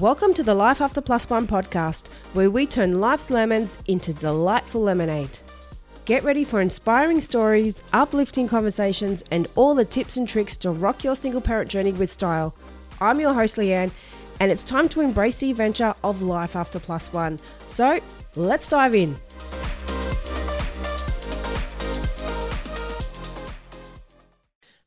Welcome to the Life After Plus One podcast, where we turn life's lemons into delightful lemonade. Get ready for inspiring stories, uplifting conversations, and all the tips and tricks to rock your single parent journey with style. I'm your host, Leanne, and it's time to embrace the adventure of life after plus one. So let's dive in.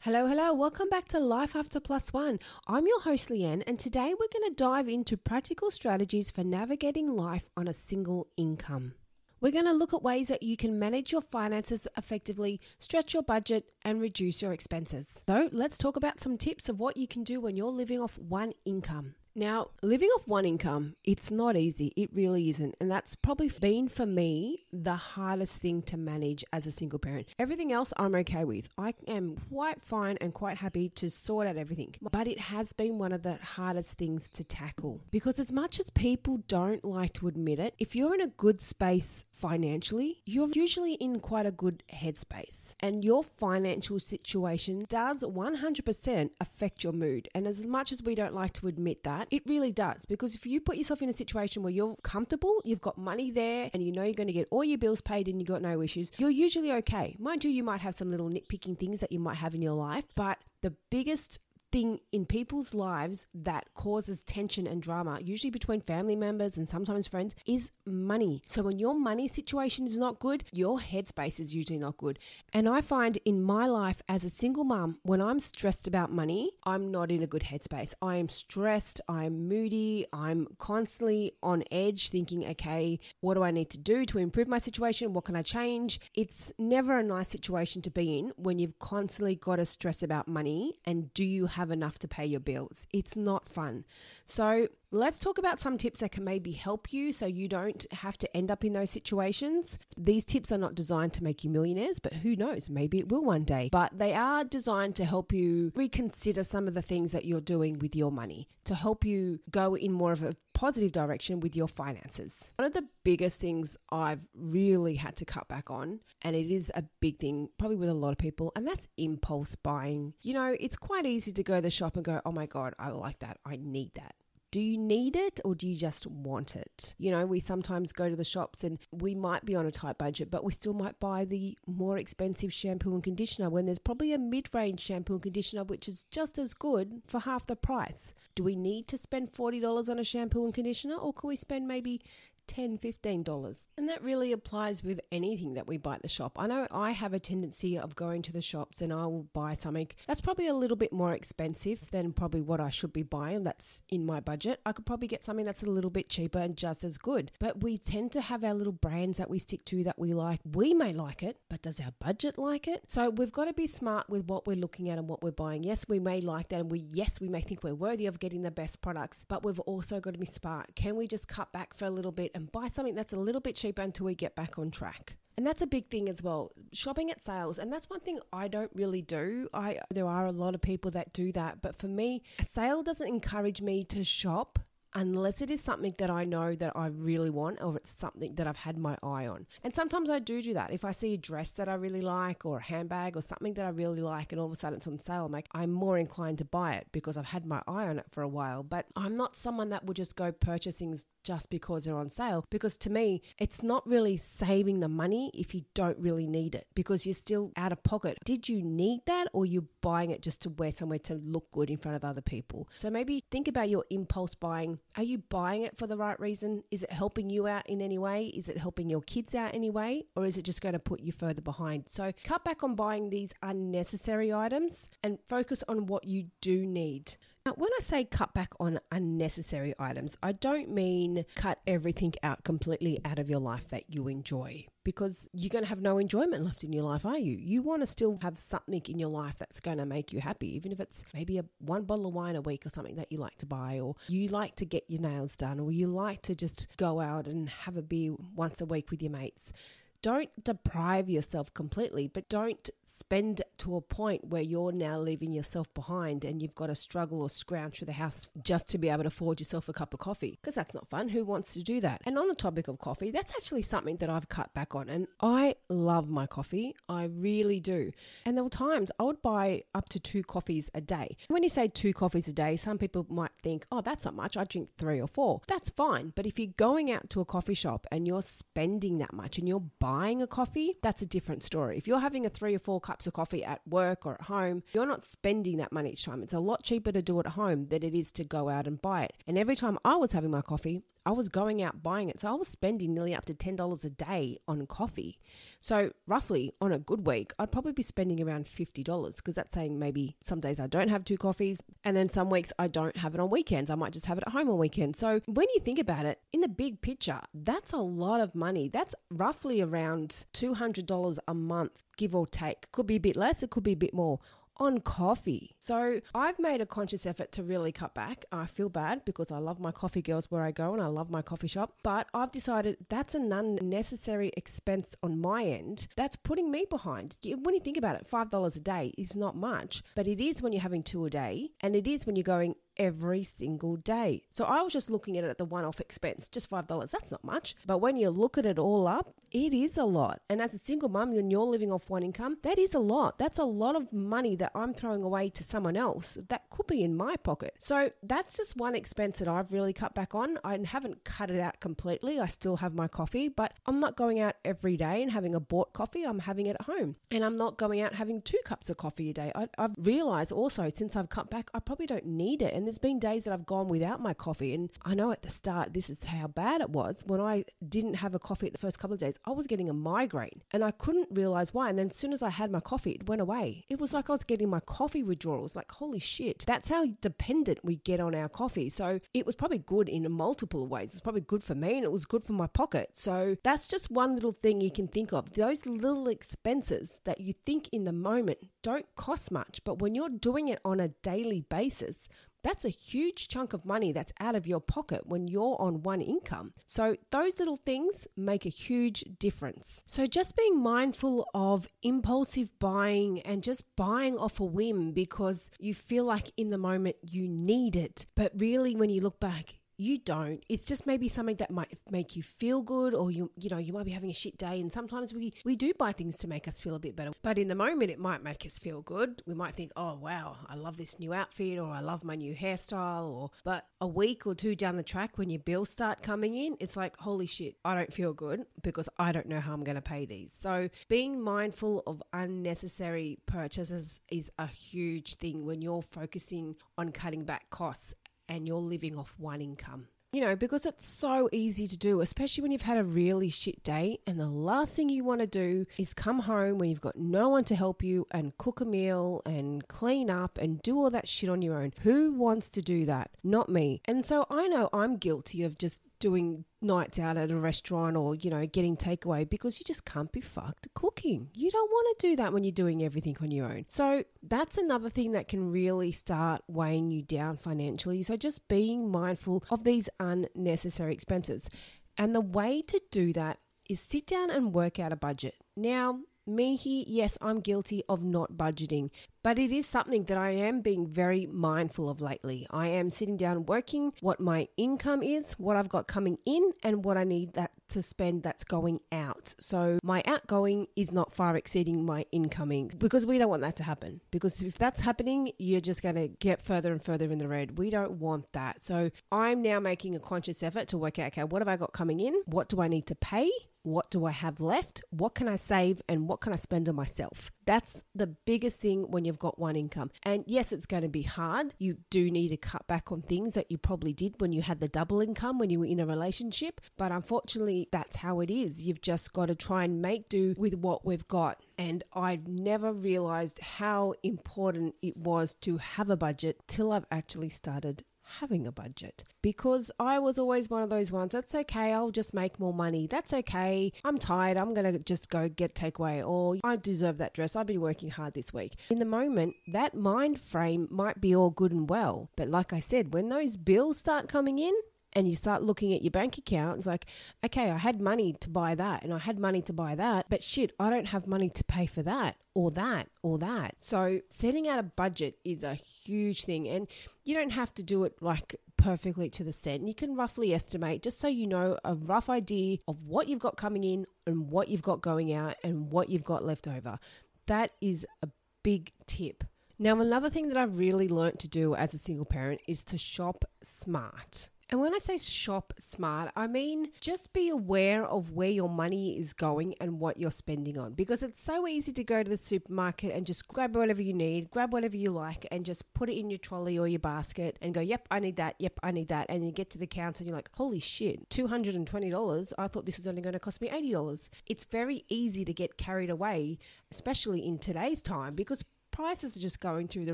Hello, hello. Welcome back to Life After Plus One. I'm your host, Leanne, and today we're going to dive into practical strategies for navigating life on a single income. We're going to look at ways that you can manage your finances effectively, stretch your budget, and reduce your expenses. So, let's talk about some tips of what you can do when you're living off one income. Now, living off one income, it's not easy. It really isn't. And that's probably been for me the hardest thing to manage as a single parent. Everything else I'm okay with. I am quite fine and quite happy to sort out everything. But it has been one of the hardest things to tackle because, as much as people don't like to admit it, if you're in a good space financially, you're usually in quite a good headspace. And your financial situation does 100% affect your mood. And as much as we don't like to admit that, it really does. Because if you put yourself in a situation where you're comfortable, you've got money there, and you know you're going to get all your bills paid and you've got no issues, you're usually okay. Mind you, you might have some little nitpicking things that you might have in your life, but the biggest thing in people's lives that causes tension and drama, usually between family members and sometimes friends, is money. So when your money situation is not good, your headspace is usually not good. And I find in my life as a single mum, when I'm stressed about money, I'm not in a good headspace. I am stressed, I'm moody, I'm constantly on edge thinking, okay, what do I need to do to improve my situation? What can I change? It's never a nice situation to be in when you've constantly got to stress about money and do you have enough to pay your bills. It's not fun. So, let's talk about some tips that can maybe help you so you don't have to end up in those situations. These tips are not designed to make you millionaires, but who knows, maybe it will one day. But they are designed to help you reconsider some of the things that you're doing with your money, to help you go in more of a positive direction with your finances. One of the biggest things I've really had to cut back on, and it is a big thing probably with a lot of people, and that's impulse buying. You know, it's quite easy to go to the shop and go, oh my God, I like that. I need that do you need it or do you just want it? You know, we sometimes go to the shops and we might be on a tight budget, but we still might buy the more expensive shampoo and conditioner when there's probably a mid range shampoo and conditioner which is just as good for half the price. Do we need to spend $40 on a shampoo and conditioner or can we spend maybe 10 $15. And that really applies with anything that we buy at the shop. I know I have a tendency of going to the shops and I will buy something that's probably a little bit more expensive than probably what I should be buying that's in my budget. I could probably get something that's a little bit cheaper and just as good. But we tend to have our little brands that we stick to that we like. We may like it, but does our budget like it? So we've got to be smart with what we're looking at and what we're buying. Yes, we may like that and we yes, we may think we're worthy of getting the best products, but we've also got to be smart. Can we just cut back for a little bit and buy something that's a little bit cheaper until we get back on track. And that's a big thing as well. Shopping at sales, and that's one thing I don't really do. I there are a lot of people that do that, but for me, a sale doesn't encourage me to shop unless it is something that I know that I really want or it's something that I've had my eye on. And sometimes I do do that. If I see a dress that I really like or a handbag or something that I really like and all of a sudden it's on sale, I'm like, I'm more inclined to buy it because I've had my eye on it for a while. But I'm not someone that will just go purchase things just because they're on sale because to me, it's not really saving the money if you don't really need it because you're still out of pocket. Did you need that or you're buying it just to wear somewhere to look good in front of other people? So maybe think about your impulse buying are you buying it for the right reason? Is it helping you out in any way? Is it helping your kids out any way? Or is it just going to put you further behind? So cut back on buying these unnecessary items and focus on what you do need. Now, when I say cut back on unnecessary items, I don't mean cut everything out completely out of your life that you enjoy because you're going to have no enjoyment left in your life, are you? You want to still have something in your life that's going to make you happy, even if it's maybe a one bottle of wine a week or something that you like to buy, or you like to get your nails done, or you like to just go out and have a beer once a week with your mates don't deprive yourself completely, but don't spend to a point where you're now leaving yourself behind and you've got to struggle or scrounge through the house just to be able to afford yourself a cup of coffee because that's not fun. Who wants to do that? And on the topic of coffee, that's actually something that I've cut back on. And I love my coffee. I really do. And there were times I would buy up to two coffees a day. When you say two coffees a day, some people might think, oh, that's not much. I drink three or four. That's fine. But if you're going out to a coffee shop and you're spending that much and you're buying a coffee, that's a different story. If you're having a three or four cups of coffee at work or at home, you're not spending that money each time. It's a lot cheaper to do it at home than it is to go out and buy it. And every time I was having my coffee, I was going out buying it. So I was spending nearly up to $10 a day on coffee. So, roughly on a good week, I'd probably be spending around $50 because that's saying maybe some days I don't have two coffees and then some weeks I don't have it on weekends. I might just have it at home on weekends. So, when you think about it, in the big picture, that's a lot of money. That's roughly around $200 a month give or take. Could be a bit less, it could be a bit more on coffee. So I've made a conscious effort to really cut back. I feel bad because I love my coffee girls where I go and I love my coffee shop, but I've decided that's an unnecessary expense on my end. That's putting me behind. When you think about it, $5 a day is not much, but it is when you're having two a day and it is when you're going every single day. So I was just looking at it at the one off expense, just $5. That's not much. But when you look at it all up, it is a lot. And as a single mum, when you're living off one income, that is a lot. That's a lot of money that I'm throwing away to someone else that could be in my pocket. So that's just one expense that I've really cut back on. I haven't cut it out completely. I still have my coffee, but I'm not going out every day and having a bought coffee. I'm having it at home. And I'm not going out having two cups of coffee a day. I, have realized also since I've cut back, I probably don't need it. And there's been days that I've gone without my coffee. And I know at the start, this is how bad it was. When I didn't have a coffee at the first couple of days, I was getting a migraine and I couldn't realize why. And then as soon as I had my coffee, it went away. It was like I was getting my coffee withdrawals. Like, holy shit. That's how dependent we get on our coffee. So it was probably good in multiple ways. It's probably good for me and it was good for my pocket. So that's just one little thing you can think of. Those little expenses that you think in the moment don't cost much, but when you're doing it on a daily basis, that's a huge chunk of money that's out of your pocket when you're on one income. So, those little things make a huge difference. So, just being mindful of impulsive buying and just buying off a whim because you feel like in the moment you need it. But really, when you look back, you don't. It's just maybe something that might make you feel good or you you know you might be having a shit day and sometimes we we do buy things to make us feel a bit better. But in the moment it might make us feel good. We might think oh wow i love this new outfit or i love my new hairstyle or but a week or two down the track when your bills start coming in it's like holy shit i don't feel good because i don't know how i'm going to pay these. So being mindful of unnecessary purchases is a huge thing when you're focusing on cutting back costs and you're living off one income. You know, because it's so easy to do, especially when you've had a really shit day, and the last thing you want to do is come home when you've got no one to help you and cook a meal and clean up and do all that shit on your own. Who wants to do that? Not me. And so I know I'm guilty of just doing nights out at a restaurant or, you know, getting takeaway because you just can't be fucked cooking. You don't want to do that when you're doing everything on your own. So that's another thing that can really start weighing you down financially. So just being mindful of these unnecessary expenses. And the way to do that is sit down and work out a budget. Now, me here, yes, I'm guilty of not budgeting, but it is something that I am being very mindful of lately. I am sitting down working what my income is, what I've got coming in, and what I need that to spend that's going out. So my outgoing is not far exceeding my incoming because we don't want that to happen. Because if that's happening, you're just going to get further and further in the red. We don't want that. So I'm now making a conscious effort to work out okay, what have I got coming in? What do I need to pay? What do I have left? What can I save? And what can I spend on myself? That's the biggest thing when you've got one income. And yes, it's going to be hard. You do need to cut back on things that you probably did when you had the double income when you were in a relationship. But unfortunately, that's how it is. You've just got to try and make do with what we've got. And I never realized how important it was to have a budget till I've actually started having a budget because I was always one of those ones that's okay, I'll just make more money. That's okay. I'm tired. I'm going to just go get takeaway or I deserve that dress. I've been working hard this week. In the moment, that mind frame might be all good and well, but like I said, when those bills start coming in, and you start looking at your bank account, it's like, okay, I had money to buy that and I had money to buy that, but shit, I don't have money to pay for that or that or that. So, setting out a budget is a huge thing, and you don't have to do it like perfectly to the cent. You can roughly estimate just so you know a rough idea of what you've got coming in and what you've got going out and what you've got left over. That is a big tip. Now, another thing that I've really learnt to do as a single parent is to shop smart. And when I say shop smart, I mean just be aware of where your money is going and what you're spending on. Because it's so easy to go to the supermarket and just grab whatever you need, grab whatever you like, and just put it in your trolley or your basket and go, yep, I need that, yep, I need that. And you get to the counter and you're like, holy shit, $220? I thought this was only going to cost me $80. It's very easy to get carried away, especially in today's time, because prices are just going through the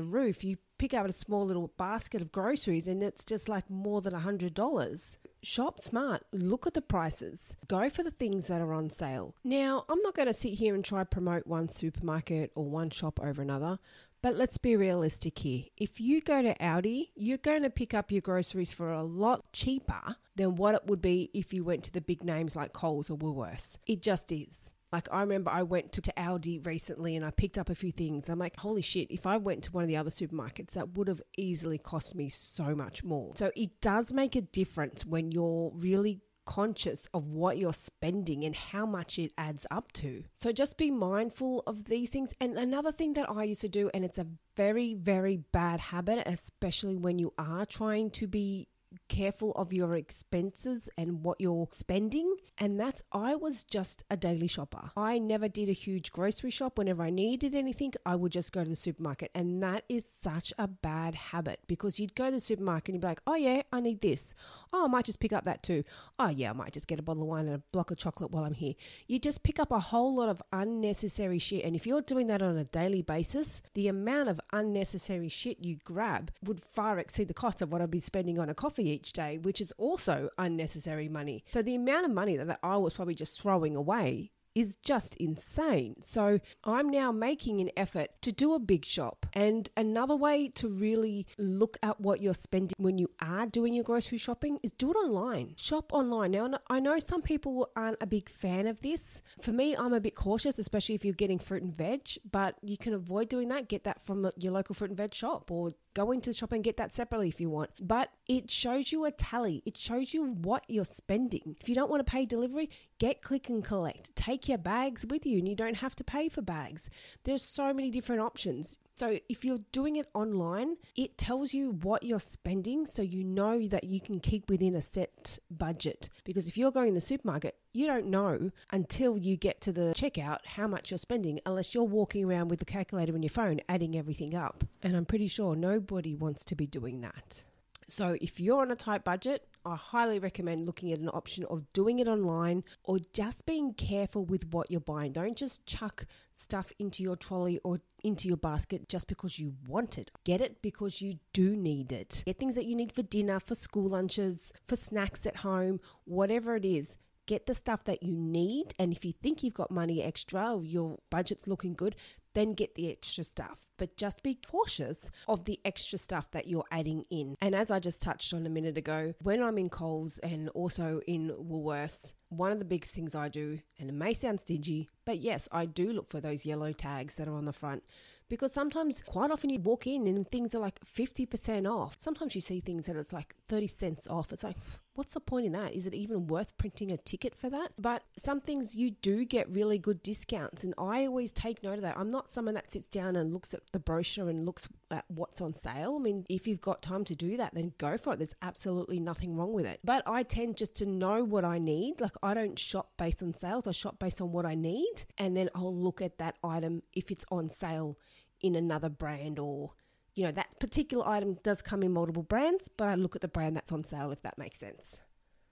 roof. You pick up a small little basket of groceries and it's just like more than $100. Shop smart, look at the prices, go for the things that are on sale. Now, I'm not going to sit here and try promote one supermarket or one shop over another. But let's be realistic here. If you go to Aldi, you're going to pick up your groceries for a lot cheaper than what it would be if you went to the big names like Coles or Woolworths. It just is. Like I remember I went to, to Aldi recently and I picked up a few things. I'm like, holy shit, if I went to one of the other supermarkets, that would have easily cost me so much more. So it does make a difference when you're really conscious of what you're spending and how much it adds up to. So just be mindful of these things. And another thing that I used to do, and it's a very, very bad habit, especially when you are trying to be careful of your expenses and what you're spending. And that's, I was just a daily shopper. I never did a huge grocery shop. Whenever I needed anything, I would just go to the supermarket. And that is such a bad habit because you'd go to the supermarket and you'd be like, oh, yeah, I need this. Oh, I might just pick up that too. Oh, yeah, I might just get a bottle of wine and a block of chocolate while I'm here. You just pick up a whole lot of unnecessary shit. And if you're doing that on a daily basis, the amount of unnecessary shit you grab would far exceed the cost of what I'd be spending on a coffee each day, which is also unnecessary money. So the amount of money that I was probably just throwing away is just insane. So I'm now making an effort to do a big shop. And another way to really look at what you're spending when you are doing your grocery shopping is do it online. Shop online. Now, I know some people aren't a big fan of this. For me, I'm a bit cautious, especially if you're getting fruit and veg, but you can avoid doing that. Get that from your local fruit and veg shop or go into the shop and get that separately if you want. But it shows you a tally, it shows you what you're spending. If you don't want to pay delivery, get click and collect. Take your bags with you and you don't have to pay for bags. There's so many different options. So if you're doing it online, it tells you what you're spending so you know that you can keep within a set budget. Because if you're going in the supermarket, you don't know until you get to the checkout how much you're spending unless you're walking around with the calculator in your phone adding everything up. And I'm pretty sure nobody wants to be doing that. So, if you're on a tight budget, I highly recommend looking at an option of doing it online or just being careful with what you're buying. Don't just chuck stuff into your trolley or into your basket just because you want it. Get it because you do need it. Get things that you need for dinner, for school lunches, for snacks at home, whatever it is get the stuff that you need. And if you think you've got money extra, or your budget's looking good, then get the extra stuff. But just be cautious of the extra stuff that you're adding in. And as I just touched on a minute ago, when I'm in Coles and also in Woolworths, one of the biggest things I do, and it may sound stingy, but yes, I do look for those yellow tags that are on the front because sometimes, quite often, you walk in and things are like 50% off. Sometimes you see things that it's like 30 cents off. It's like, what's the point in that? Is it even worth printing a ticket for that? But some things you do get really good discounts, and I always take note of that. I'm not someone that sits down and looks at the brochure and looks at what's on sale. I mean, if you've got time to do that, then go for it. There's absolutely nothing wrong with it. But I tend just to know what I need. Like, I don't shop based on sales, I shop based on what I need, and then I'll look at that item if it's on sale in another brand or you know that particular item does come in multiple brands but i look at the brand that's on sale if that makes sense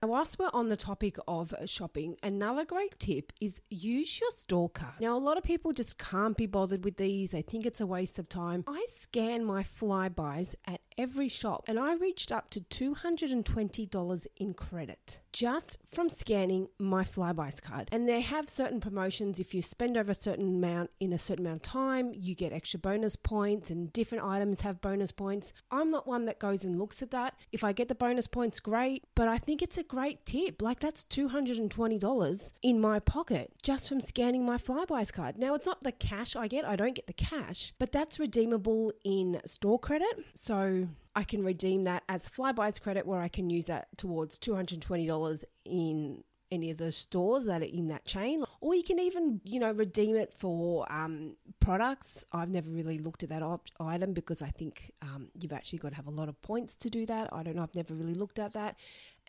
Now, Whilst we're on the topic of shopping, another great tip is use your store card. Now, a lot of people just can't be bothered with these, they think it's a waste of time. I scan my Flybuys at every shop and I reached up to $220 in credit just from scanning my Flybuys card. And they have certain promotions. If you spend over a certain amount in a certain amount of time, you get extra bonus points, and different items have bonus points. I'm not one that goes and looks at that. If I get the bonus points, great. But I think it's a great tip. Like that's $220 in my pocket just from scanning my Flybuys card. Now, it's not the cash I get, I don't get the cash, but that's redeemable in store credit. So I can redeem that as Flybuys credit where I can use that towards $220 in any of the stores that are in that chain. Or you can even you know redeem it for um, products. I've never really looked at that op- item because i think um, you've actually got to have a lot of points to do that. I don't know. I've never really looked at that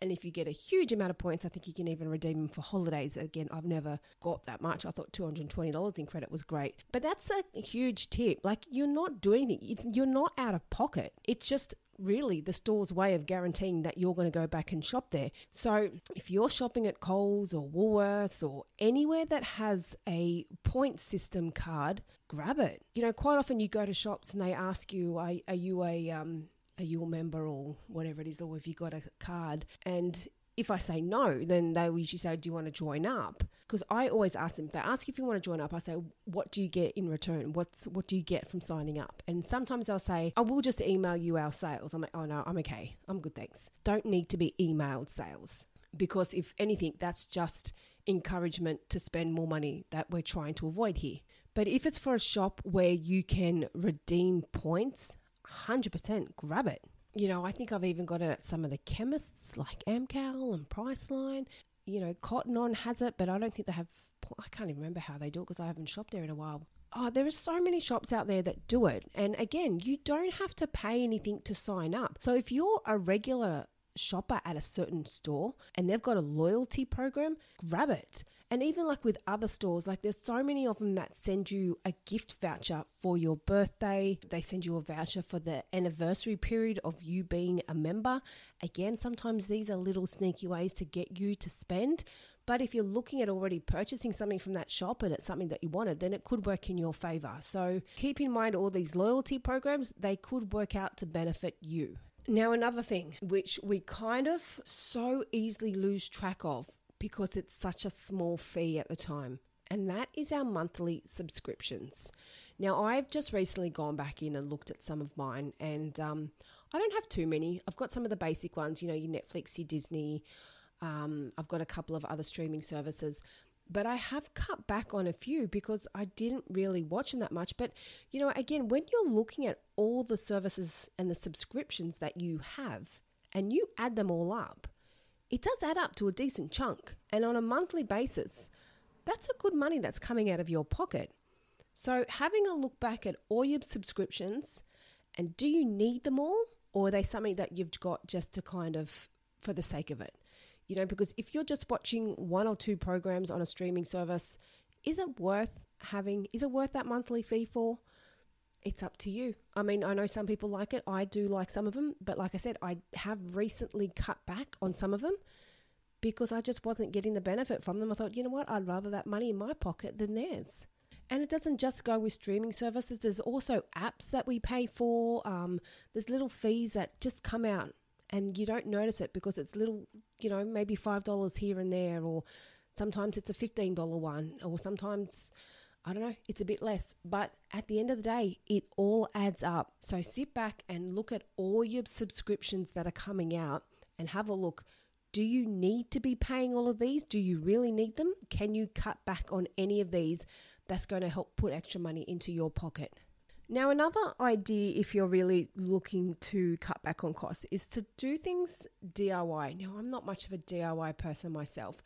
and if you get a huge amount of points, I think you can even redeem them for holidays. Again, I've never got that much. I thought $220 in credit was great. But that's a huge tip. Like, you're not doing it, you're not out of pocket. It's just really the store's way of guaranteeing that you're going to go back and shop there. So if you're shopping at Coles or Woolworths or anywhere that has a point system card, grab it. You know, quite often you go to shops and they ask you, are, are you a um, are you member or whatever it is, or have you got a card? And if I say no, then they will usually say, Do you want to join up? Because I always ask them, if they ask if you want to join up, I say, What do you get in return? What's what do you get from signing up? And sometimes they'll say, I will just email you our sales. I'm like, Oh no, I'm okay. I'm good, thanks. Don't need to be emailed sales. Because if anything, that's just encouragement to spend more money that we're trying to avoid here. But if it's for a shop where you can redeem points, 100% grab it. You know, I think I've even got it at some of the chemists like Amcal and Priceline. You know, Cotton On has it, but I don't think they have. I can't even remember how they do it because I haven't shopped there in a while. Oh, there are so many shops out there that do it. And again, you don't have to pay anything to sign up. So if you're a regular shopper at a certain store and they've got a loyalty program, grab it. And even like with other stores, like there's so many of them that send you a gift voucher for your birthday. They send you a voucher for the anniversary period of you being a member. Again, sometimes these are little sneaky ways to get you to spend. But if you're looking at already purchasing something from that shop and it's something that you wanted, then it could work in your favor. So keep in mind all these loyalty programs, they could work out to benefit you. Now, another thing which we kind of so easily lose track of because it's such a small fee at the time, and that is our monthly subscriptions. Now, I've just recently gone back in and looked at some of mine, and um, I don't have too many. I've got some of the basic ones, you know, your Netflix, your Disney. Um, I've got a couple of other streaming services, but I have cut back on a few because I didn't really watch them that much. But, you know, again, when you're looking at all the services and the subscriptions that you have and you add them all up, it does add up to a decent chunk. And on a monthly basis, that's a good money that's coming out of your pocket. So, having a look back at all your subscriptions and do you need them all, or are they something that you've got just to kind of for the sake of it? You know, because if you're just watching one or two programs on a streaming service, is it worth having, is it worth that monthly fee for? It's up to you. I mean, I know some people like it. I do like some of them, but like I said, I have recently cut back on some of them because I just wasn't getting the benefit from them. I thought, you know what, I'd rather that money in my pocket than theirs. And it doesn't just go with streaming services, there's also apps that we pay for. Um, there's little fees that just come out and you don't notice it because it's little, you know, maybe $5 here and there, or sometimes it's a $15 one, or sometimes I don't know, it's a bit less. But at the end of the day, it all adds up. So sit back and look at all your subscriptions that are coming out and have a look. Do you need to be paying all of these? Do you really need them? Can you cut back on any of these? That's going to help put extra money into your pocket. Now, another idea, if you're really looking to cut back on costs, is to do things DIY. Now, I'm not much of a DIY person myself,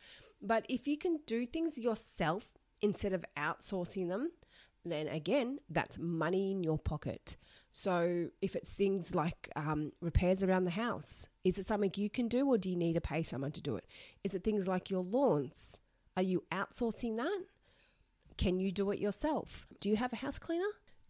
but if you can do things yourself instead of outsourcing them, then again, that's money in your pocket. So if it's things like um, repairs around the house, is it something you can do or do you need to pay someone to do it? Is it things like your lawns? Are you outsourcing that? Can you do it yourself? Do you have a house cleaner?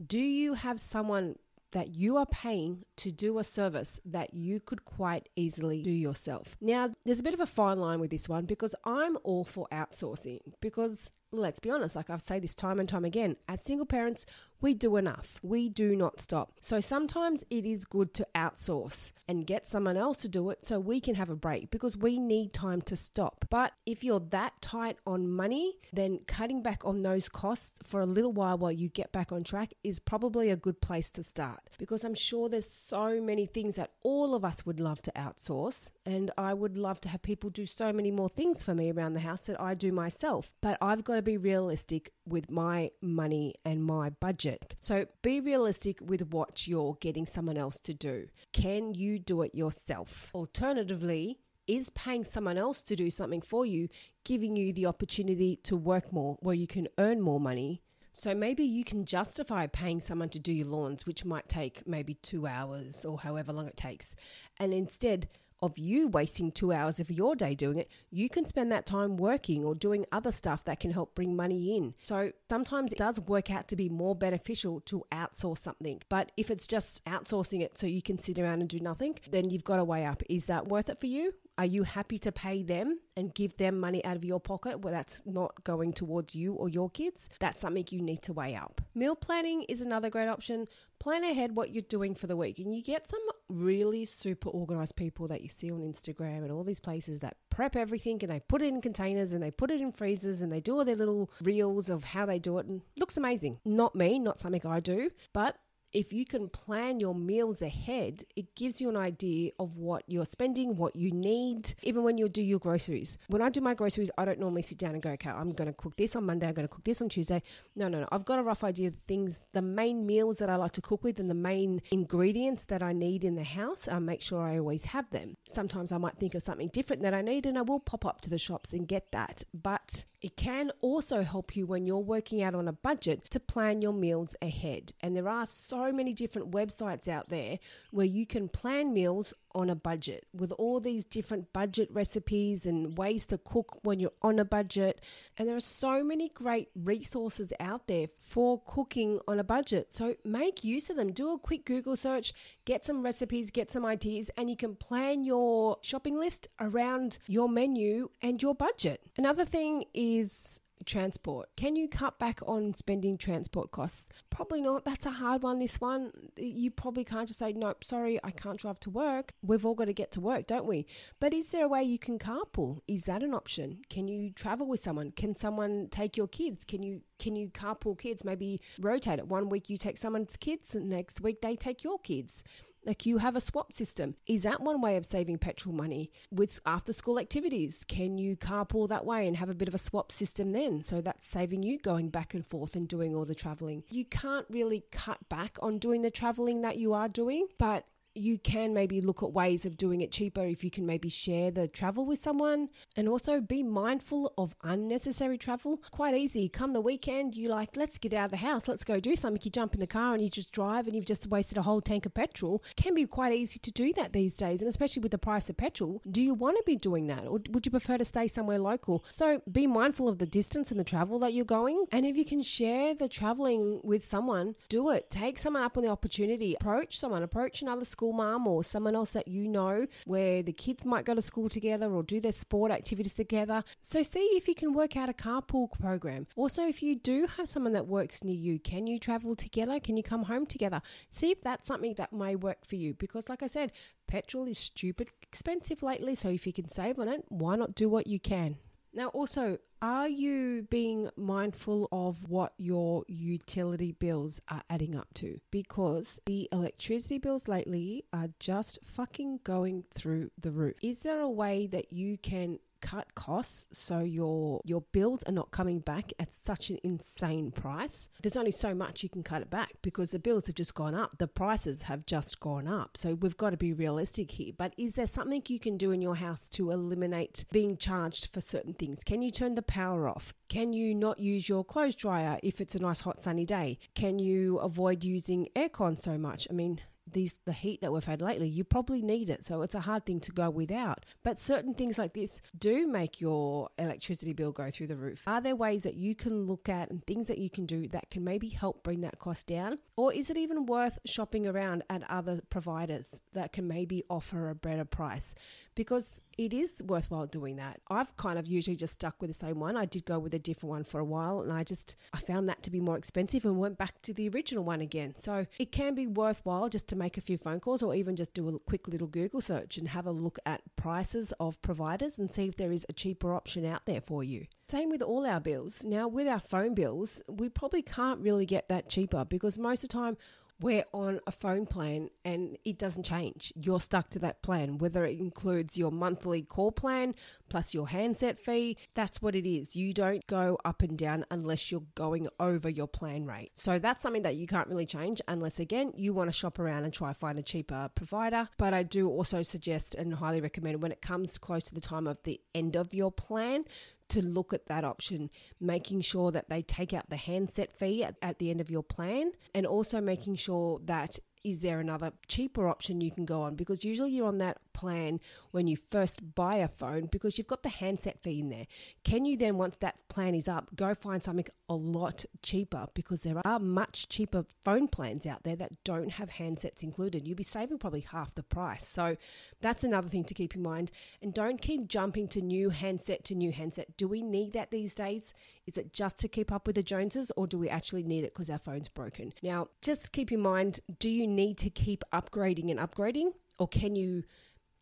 Do you have someone that you are paying to do a service that you could quite easily do yourself. Now, there's a bit of a fine line with this one because I'm all for outsourcing because let's be honest, like I've said this time and time again, as single parents, we do enough. We do not stop. So sometimes it is good to outsource and get someone else to do it so we can have a break because we need time to stop. But if you're that tight on money, then cutting back on those costs for a little while while you get back on track is probably a good place to start because I'm sure there's so many things that all of us would love to outsource and I would love to have people do so many more things for me around the house that I do myself. But I've got to be realistic with my money and my budget. So be realistic with what you're getting someone else to do. Can you do it yourself? Alternatively, is paying someone else to do something for you giving you the opportunity to work more where you can earn more money? So maybe you can justify paying someone to do your lawns, which might take maybe two hours or however long it takes. And instead, of you wasting two hours of your day doing it, you can spend that time working or doing other stuff that can help bring money in. So sometimes it does work out to be more beneficial to outsource something. But if it's just outsourcing it so you can sit around and do nothing, then you've got to weigh up is that worth it for you? Are you happy to pay them and give them money out of your pocket where that's not going towards you or your kids? That's something you need to weigh up. Meal planning is another great option. Plan ahead what you're doing for the week, and you get some really super organized people that you see on Instagram and all these places that prep everything and they put it in containers and they put it in freezers and they do all their little reels of how they do it and looks amazing. Not me, not something I do, but if you can plan your meals ahead, it gives you an idea of what you're spending, what you need, even when you do your groceries. When I do my groceries, I don't normally sit down and go, okay, I'm going to cook this on Monday, I'm going to cook this on Tuesday. No, no, no. I've got a rough idea of things, the main meals that I like to cook with and the main ingredients that I need in the house. I make sure I always have them. Sometimes I might think of something different that I need and I will pop up to the shops and get that. But it can also help you when you're working out on a budget to plan your meals ahead. And there are so many different websites out there where you can plan meals on a budget with all these different budget recipes and ways to cook when you're on a budget. And there are so many great resources out there for cooking on a budget. So make use of them. Do a quick Google search, get some recipes, get some ideas, and you can plan your shopping list around your menu and your budget. Another thing is transport. Can you cut back on spending transport costs? Probably not. That's a hard one, this one. You probably can't just say, nope, sorry, I can't drive to work. We've all got to get to work, don't we? But is there a way you can carpool? Is that an option? Can you travel with someone? Can someone take your kids? Can you can you carpool kids? Maybe rotate it. One week you take someone's kids, and next week they take your kids. Like you have a swap system. Is that one way of saving petrol money? With after school activities, can you carpool that way and have a bit of a swap system then? So that's saving you going back and forth and doing all the traveling. You can't really cut back on doing the traveling that you are doing, but you can maybe look at ways of doing it cheaper if you can maybe share the travel with someone and also be mindful of unnecessary travel. Quite easy. Come the weekend, you like, let's get out of the house, let's go do something. You jump in the car and you just drive and you've just wasted a whole tank of petrol. Can be quite easy to do that these days, and especially with the price of petrol. Do you want to be doing that or would you prefer to stay somewhere local? So be mindful of the distance and the travel that you're going. And if you can share the traveling with someone, do it. Take someone up on the opportunity. Approach someone, approach another school school mum or someone else that you know where the kids might go to school together or do their sport activities together. So see if you can work out a carpool program. Also, if you do have someone that works near you, can you travel together? Can you come home together? See if that's something that may work for you because, like I said, petrol is stupid expensive lately. So if you can save on it, why not do what you can? Now, also, are you being mindful of what your utility bills are adding up to? Because the electricity bills lately are just fucking going through the roof. Is there a way that you can cut costs so your your bills are not coming back at such an insane price. There's only so much you can cut it back because the bills have just gone up. The prices have just gone up. So we've got to be realistic here. But is there something you can do in your house to eliminate being charged for certain things? Can you turn the power off? Can you not use your clothes dryer if it's a nice hot sunny day? Can you avoid using aircon so much? I mean these the heat that we've had lately, you probably need it. So it's a hard thing to go without. But certain things like this do make your electricity bill go through the roof. Are there ways that you can look at and things that you can do that can maybe help bring that cost down? Or is it even worth shopping around at other providers that can maybe offer a better price? Because it is worthwhile doing that. I've kind of usually just stuck with the same one. I did go with a different one for a while and I just I found that to be more expensive and went back to the original one again. So it can be worthwhile just to make a few phone calls or even just do a quick little Google search and have a look at prices of providers and see if there is a cheaper option out there for you. Same with all our bills. Now, with our phone bills, we probably can't really get that cheaper because most of the time we're on a phone plan and it doesn't change. You're stuck to that plan, whether it includes your monthly call plan plus your handset fee. That's what it is. You don't go up and down unless you're going over your plan rate. So that's something that you can't really change unless, again, you want to shop around and try find a cheaper provider. But I do also suggest and highly recommend when it comes close to the time of the end of your plan to look at that option, making sure that they take out the handset fee at, at the end of your plan, and also making sure that is there another cheaper option you can go on? Because usually you're on that plan when you first buy a phone because you've got the handset fee in there. Can you then, once that plan is up, go find something a lot cheaper because there are much cheaper phone plans out there that don't have handsets included? You'll be saving probably half the price. So that's another thing to keep in mind. And don't keep jumping to new handset to new handset. Do we need that these days? Is it just to keep up with the Joneses or do we actually need it because our phone's broken? Now, just keep in mind do you need to keep upgrading and upgrading or can you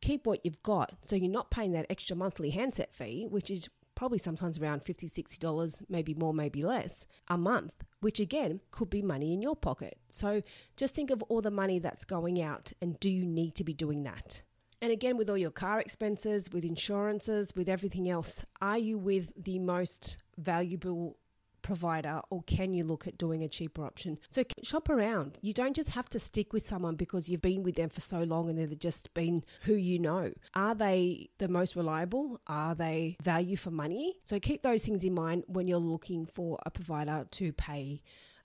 keep what you've got so you're not paying that extra monthly handset fee, which is probably sometimes around $50, $60, maybe more, maybe less a month, which again could be money in your pocket. So just think of all the money that's going out and do you need to be doing that? And again, with all your car expenses, with insurances, with everything else, are you with the most valuable provider or can you look at doing a cheaper option? So shop around. You don't just have to stick with someone because you've been with them for so long and they've just been who you know. Are they the most reliable? Are they value for money? So keep those things in mind when you're looking for a provider to pay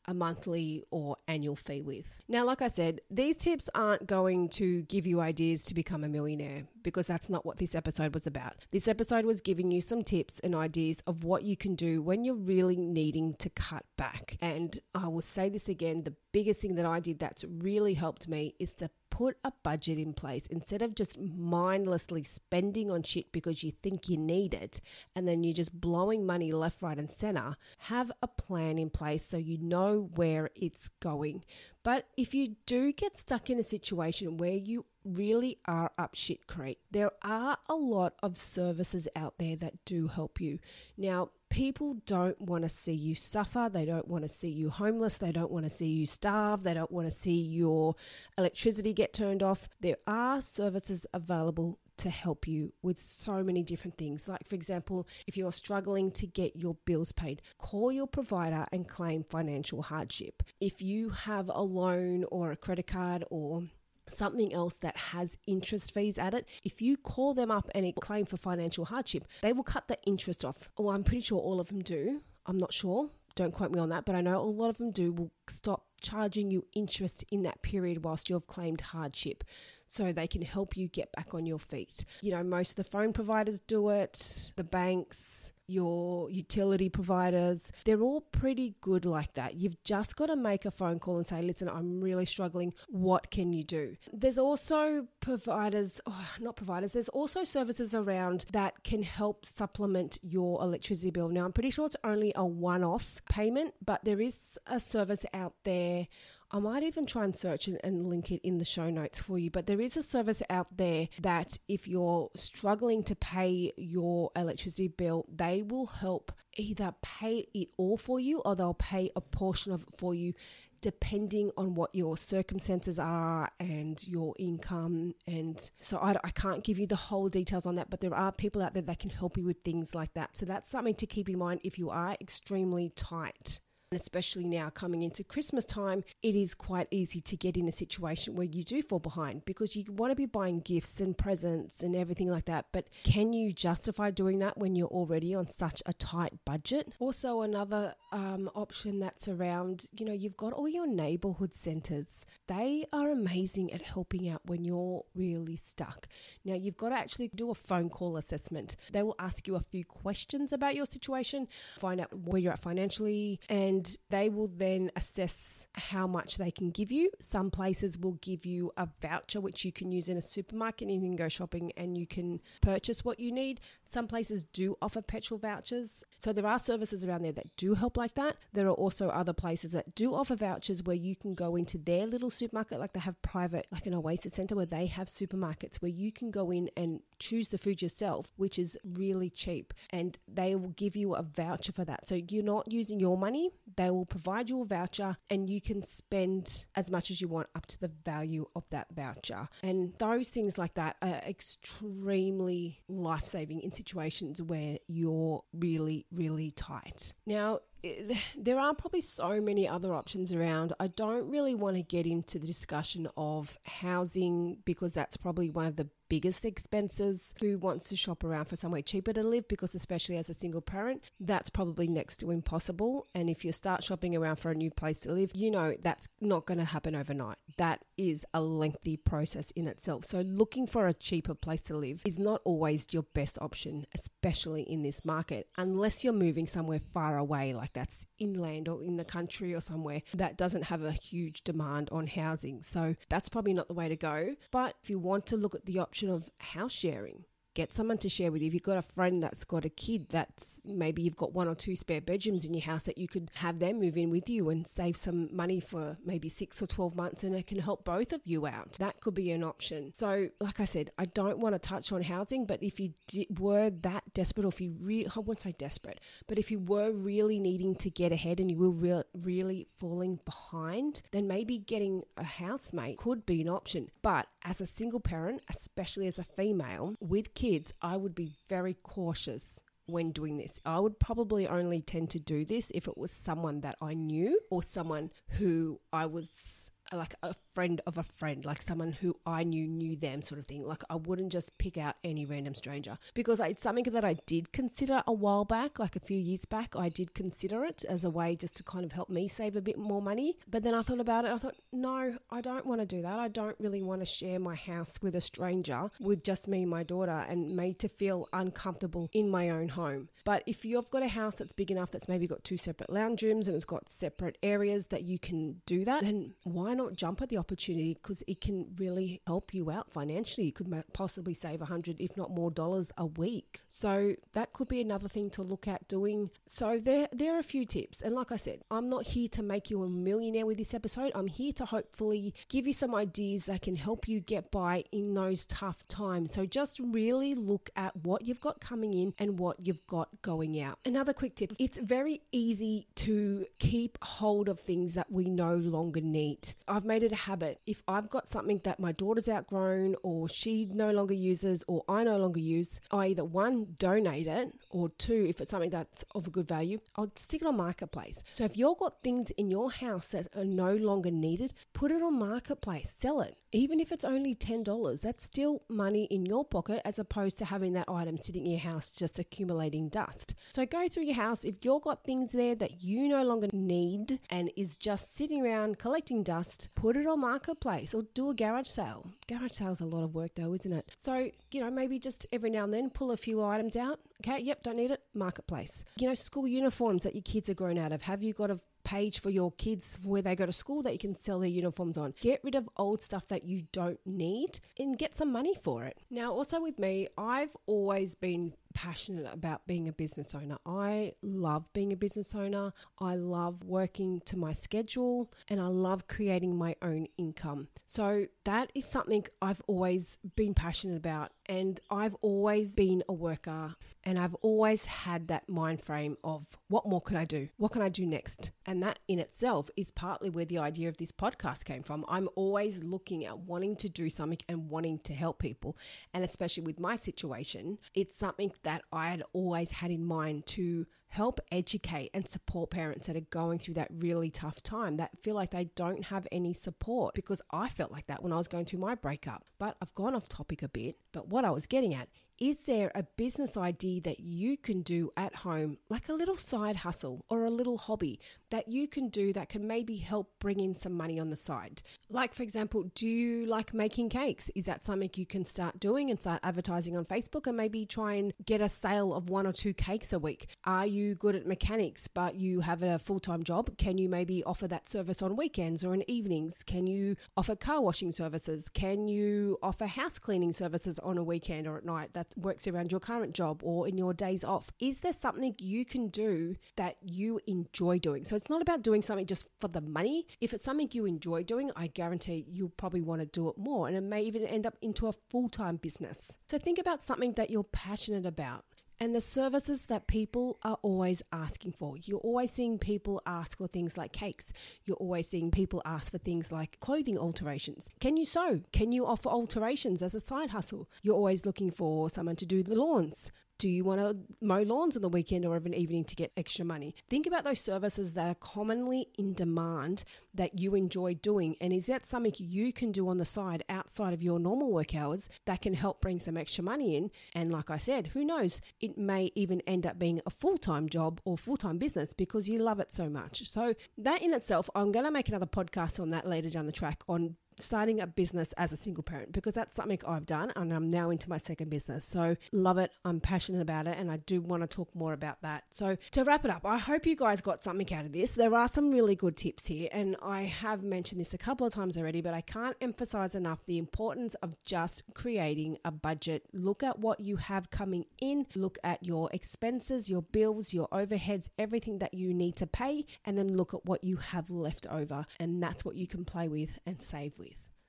a monthly or annual fee with. Now, like I said, these tips aren't going to give you ideas to become a millionaire because that's not what this episode was about. This episode was giving you some tips and ideas of what you can do when you're really needing to cut back. And I will say this again the biggest thing that I did that's really helped me is to put a budget in place instead of just mindlessly spending on shit because you think you need it and then you're just blowing money left, right, and center. Have a plan in place so you know where it's going. But if you do get stuck in a situation where you really are up shit creek, there are a lot of services out there that do help you. Now, people don't want to see you suffer. They don't want to see you homeless. They don't want to see you starve. They don't want to see your electricity get turned off. There are services available to help you with so many different things. Like, for example, if you're struggling to get your bills paid, call your provider and claim financial hardship. If you have a loan or a credit card or something else that has interest fees at it, if you call them up and claim for financial hardship, they will cut the interest off. Well, I'm pretty sure all of them do. I'm not sure. Don't quote me on that, but I know a lot of them do will stop charging you interest in that period whilst you've claimed hardship so they can help you get back on your feet. You know, most of the phone providers do it, the banks, your utility providers, they're all pretty good like that. You've just got to make a phone call and say, listen, I'm really struggling. What can you do? There's also providers, oh, not providers, there's also services around that can help supplement your electricity bill. Now, I'm pretty sure it's only a one off payment, but there is a service out there I might even try and search and, and link it in the show notes for you. But there is a service out there that if you're struggling to pay your electricity bill, they will help either pay it all for you or they'll pay a portion of it for you depending on what your circumstances are and your income. And so I, I, can't give you the whole details on that, but there are people out there that can help you with things like that. So that's something to keep in mind if you are extremely tight. Especially now coming into Christmas time, it is quite easy to get in a situation where you do fall behind because you want to be buying gifts and presents and everything like that. But can you justify doing that when you're already on such a tight budget? Also, another um, option that's around, you know, you've got all your neighborhood centers. They are amazing at helping out when you're really stuck. Now, you've got to actually do a phone call assessment. They will ask you a few questions about your situation, find out where you're at financially, and they will then assess how much they can give you. Some places will give you a voucher which you can use in a supermarket and you can go shopping and you can purchase what you need. Some places do offer petrol vouchers. So there are services around there that do help like that. There are also other places that do offer vouchers where you can go into their little supermarket, like they have private, like an Oasis Centre, where they have supermarkets where you can go in and choose the food yourself, which is really cheap. And they will give you a voucher for that. So you're not using your money, they will provide you a voucher and you can spend as much as you want up to the value of that voucher. And those things like that are extremely life saving in situations where you're really, really tight. Now, eh, there are probably so many other options around. I don't really want to get into the discussion of housing because that's probably one of the biggest expenses. Who wants to shop around for somewhere cheaper to live? Because, especially as a single parent, that's probably next to impossible. And if you start shopping around for a new place to live, you know that's not going to happen overnight. That is a lengthy process in itself. So, looking for a cheaper place to live is not always your best option, especially in this market, unless you're moving somewhere far away, like that's inland or in the country or somewhere that doesn't have a huge demand on housing. So, that's probably not the way to go. But if you want to look at the option, of house sharing get someone to share with you. If you've got a friend that's got a kid that's maybe you've got one or two spare bedrooms in your house that you could have them move in with you and save some money for maybe six or 12 months and it can help both of you out. That could be an option. So, like I said, I don't want to touch on housing, but if you were that desperate, or if you really, I won't say desperate, but if you were really needing to get ahead and you were re- really falling behind, then maybe getting a housemate could be an option. But as a single parent, especially as a female with kids, I would be very cautious when doing this. I would probably only tend to do this if it was someone that I knew or someone who I was like a friend of a friend, like someone who I knew knew them, sort of thing. Like I wouldn't just pick out any random stranger because it's something that I did consider a while back, like a few years back. I did consider it as a way just to kind of help me save a bit more money. But then I thought about it. I thought, no, I don't want to do that. I don't really want to share my house with a stranger, with just me and my daughter, and made to feel uncomfortable in my own home. But if you've got a house that's big enough that's maybe got two separate lounge rooms and it's got separate areas that you can do that, then why not jump at the opportunity? Because it can really help you out financially. You could possibly save a hundred, if not more, dollars a week. So that could be another thing to look at doing. So there, there are a few tips. And like I said, I'm not here to make you a millionaire with this episode. I'm here to hopefully give you some ideas that can help you get by in those tough times. So just really look at what you've got coming in and what you've got going out. Another quick tip it's very easy to keep hold of things that we no longer need. I've made it a habit. If I've got something that my daughter's outgrown or she no longer uses or I no longer use, I either one, donate it, or two, if it's something that's of a good value, I'll stick it on Marketplace. So if you've got things in your house that are no longer needed, put it on Marketplace, sell it. Even if it's only $10, that's still money in your pocket as opposed to having that item sitting in your house just accumulating dust dust. So go through your house. If you've got things there that you no longer need and is just sitting around collecting dust, put it on Marketplace or do a garage sale. Garage sale's a lot of work though, isn't it? So, you know, maybe just every now and then pull a few items out. Okay, yep, don't need it. Marketplace. You know, school uniforms that your kids are grown out of. Have you got a page for your kids where they go to school that you can sell their uniforms on. Get rid of old stuff that you don't need and get some money for it. Now, also with me, I've always been passionate about being a business owner. I love being a business owner. I love working to my schedule and I love creating my own income. So that is something I've always been passionate about and I've always been a worker and I've always had that mind frame of what more can I do? What can I do next? And that in itself is partly where the idea of this podcast came from. I'm always looking at wanting to do something and wanting to help people. And especially with my situation, it's something that I had always had in mind to help educate and support parents that are going through that really tough time that feel like they don't have any support because I felt like that when I was going through my breakup. But I've gone off topic a bit. But what I was getting at is there a business idea that you can do at home, like a little side hustle or a little hobby that you can do that can maybe help bring in some money on the side? Like, for example, do you like making cakes? Is that something you can start doing and start advertising on Facebook and maybe try and get a sale of one or two cakes a week? Are you good at mechanics but you have a full time job? Can you maybe offer that service on weekends or in evenings? Can you offer car washing services? Can you offer house cleaning services on a weekend or at night? That that works around your current job or in your days off? Is there something you can do that you enjoy doing? So it's not about doing something just for the money. If it's something you enjoy doing, I guarantee you'll probably want to do it more and it may even end up into a full time business. So think about something that you're passionate about and the services that people are always asking for. You're always seeing people ask for things like cakes. You're always seeing people ask for things like clothing alterations. Can you sew? Can you offer alterations as a side hustle? You're always looking for someone to do the lawns. Do you want to mow lawns on the weekend or of an evening to get extra money? Think about those services that are commonly in demand that you enjoy doing. And is that something you can do on the side outside of your normal work hours that can help bring some extra money in? And like I said, who knows? It may even end up being a full time job or full time business because you love it so much. So, that in itself, I'm going to make another podcast on that later down the track on starting a business as a single parent because that's something I've done and I'm now into my second business. So, love it. I'm passionate about it and I do want to talk more about that. So, to wrap it up, I hope you guys got something out of this. There are some really good tips here, and I have mentioned this a couple of times already, but I can't emphasize enough the importance of just creating a budget. Look at what you have coming in, look at your expenses, your bills, your overheads, everything that you need to pay, and then look at what you have left over. And that's what you can play with and save with.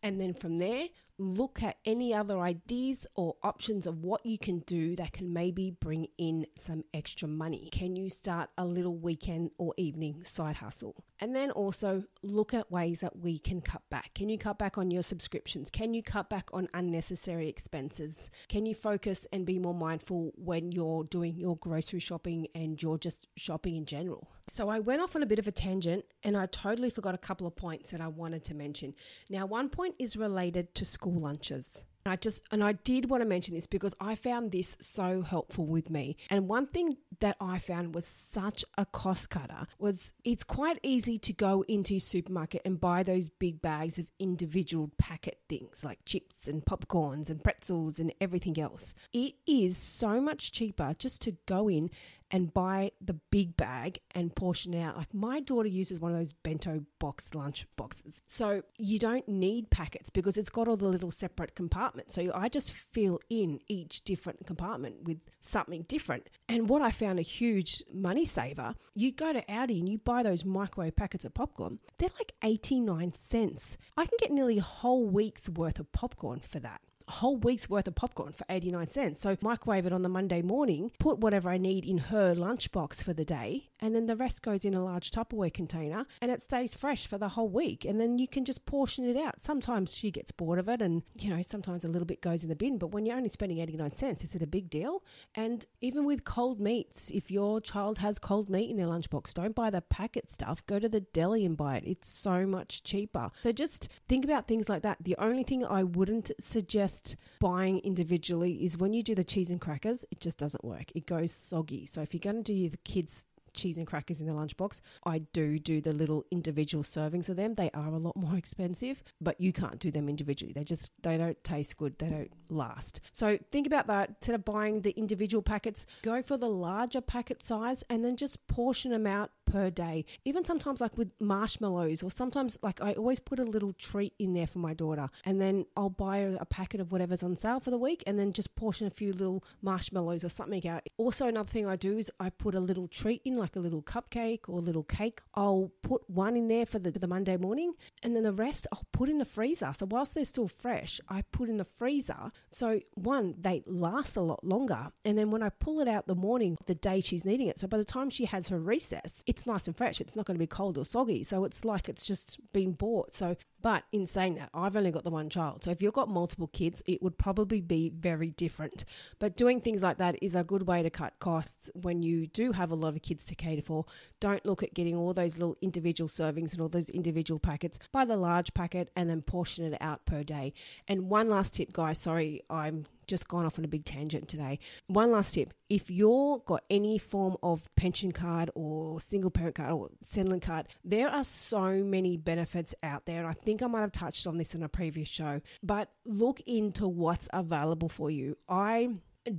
And then from there, look at any other ideas or options of what you can do that can maybe bring in some extra money. Can you start a little weekend or evening side hustle? And then also look at ways that we can cut back. Can you cut back on your subscriptions? Can you cut back on unnecessary expenses? Can you focus and be more mindful when you're doing your grocery shopping and you're just shopping in general? So I went off on a bit of a tangent and I totally forgot a couple of points that I wanted to mention. Now, one point is related to school school lunches. I just, and I did want to mention this because I found this so helpful with me. And one thing that I found was such a cost cutter was it's quite easy to go into supermarket and buy those big bags of individual packet things like chips and popcorns and pretzels and everything else. It is so much cheaper just to go in and buy the big bag and portion it out. Like my daughter uses one of those bento box lunch boxes. So you don't need packets because it's got all the little separate compartments. So I just fill in each different compartment with something different. And what I found a huge money saver, you go to Aldi and you buy those microwave packets of popcorn. They're like 89 cents. I can get nearly a whole week's worth of popcorn for that whole week's worth of popcorn for 89 cents. So microwave it on the Monday morning, put whatever I need in her lunchbox for the day, and then the rest goes in a large Tupperware container and it stays fresh for the whole week. And then you can just portion it out. Sometimes she gets bored of it and, you know, sometimes a little bit goes in the bin, but when you're only spending 89 cents, is it a big deal? And even with cold meats, if your child has cold meat in their lunchbox, don't buy the packet stuff. Go to the deli and buy it. It's so much cheaper. So just think about things like that. The only thing I wouldn't suggest buying individually is when you do the cheese and crackers, it just doesn't work. It goes soggy. So if you're going to do the kids' cheese and crackers in the lunchbox. I do do the little individual servings of them. They are a lot more expensive, but you can't do them individually. They just they don't taste good. They don't last. So think about that. Instead of buying the individual packets, go for the larger packet size and then just portion them out per day. Even sometimes, like with marshmallows, or sometimes, like I always put a little treat in there for my daughter, and then I'll buy a packet of whatever's on sale for the week, and then just portion a few little marshmallows or something out. Also, another thing I do is I put a little treat in, like a little cupcake or a little cake. I'll put one in there for the, for the Monday morning, and then the rest I'll put in the freezer. So whilst they're still fresh, I put in the freezer. So one, they last a lot longer, and then when I pull it out the morning, the day she's needing it, so by the time she has her recess, it's nice and fresh. It's not going to be cold or soggy. So it's like it's just been bought. So But in saying that, I've only got the one child. So if you've got multiple kids, it would probably be very different. But doing things like that is a good way to cut costs when you do have a lot of kids to cater for. Don't look at getting all those little individual servings and all those individual packets. Buy the large packet and then portion it out per day. And one last tip, guys, sorry, I'm just gone off on a big tangent today. One last tip if you're got any form of pension card or single parent card or Centrelink card, there are so many benefits out there. And I think I might have touched on this in a previous show, but look into what's available for you. I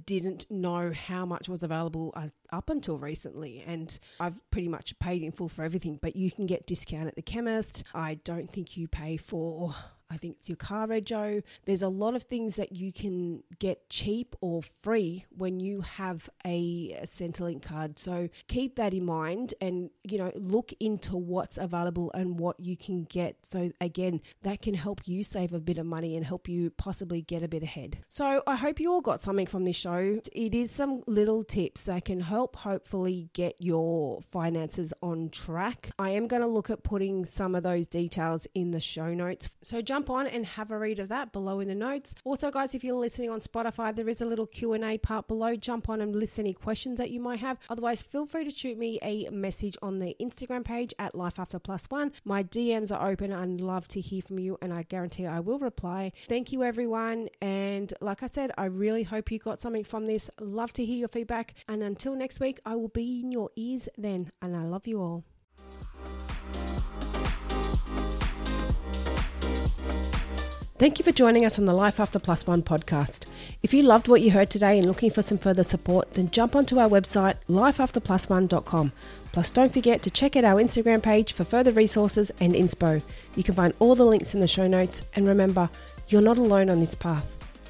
didn't know how much was available uh, up until recently and I've pretty much paid in full for everything but you can get discount at the chemist I don't think you pay for I think it's your car rego. There's a lot of things that you can get cheap or free when you have a, a Centrelink card. So keep that in mind and, you know, look into what's available and what you can get. So again, that can help you save a bit of money and help you possibly get a bit ahead. So I hope you all got something from this show. It is some little tips that can help hopefully get your finances on track. I am going to look at putting some of those details in the show notes. So just jump on and have a read of that below in the notes. Also, guys, if you're listening on Spotify, there is a little Q&A part below. Jump on and list any questions that you might have. Otherwise, feel free to shoot me a message on the Instagram page at Life After Plus One. My DMs are open. I'd love to hear from you, and I guarantee I will reply. Thank you, everyone. And like I said, I really hope you got something from this. Love to hear your feedback. And until next week, I will be in your ears then. And I love you all. Thank you for joining us on the Life After Plus One podcast. If you loved what you heard today and looking for some further support, then jump onto our website, lifeafterplusone.com. Plus, don't forget to check out our Instagram page for further resources and inspo. You can find all the links in the show notes. And remember, you're not alone on this path.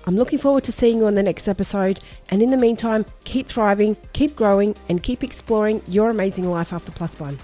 I'm looking forward to seeing you on the next episode. And in the meantime, keep thriving, keep growing, and keep exploring your amazing life after plus one.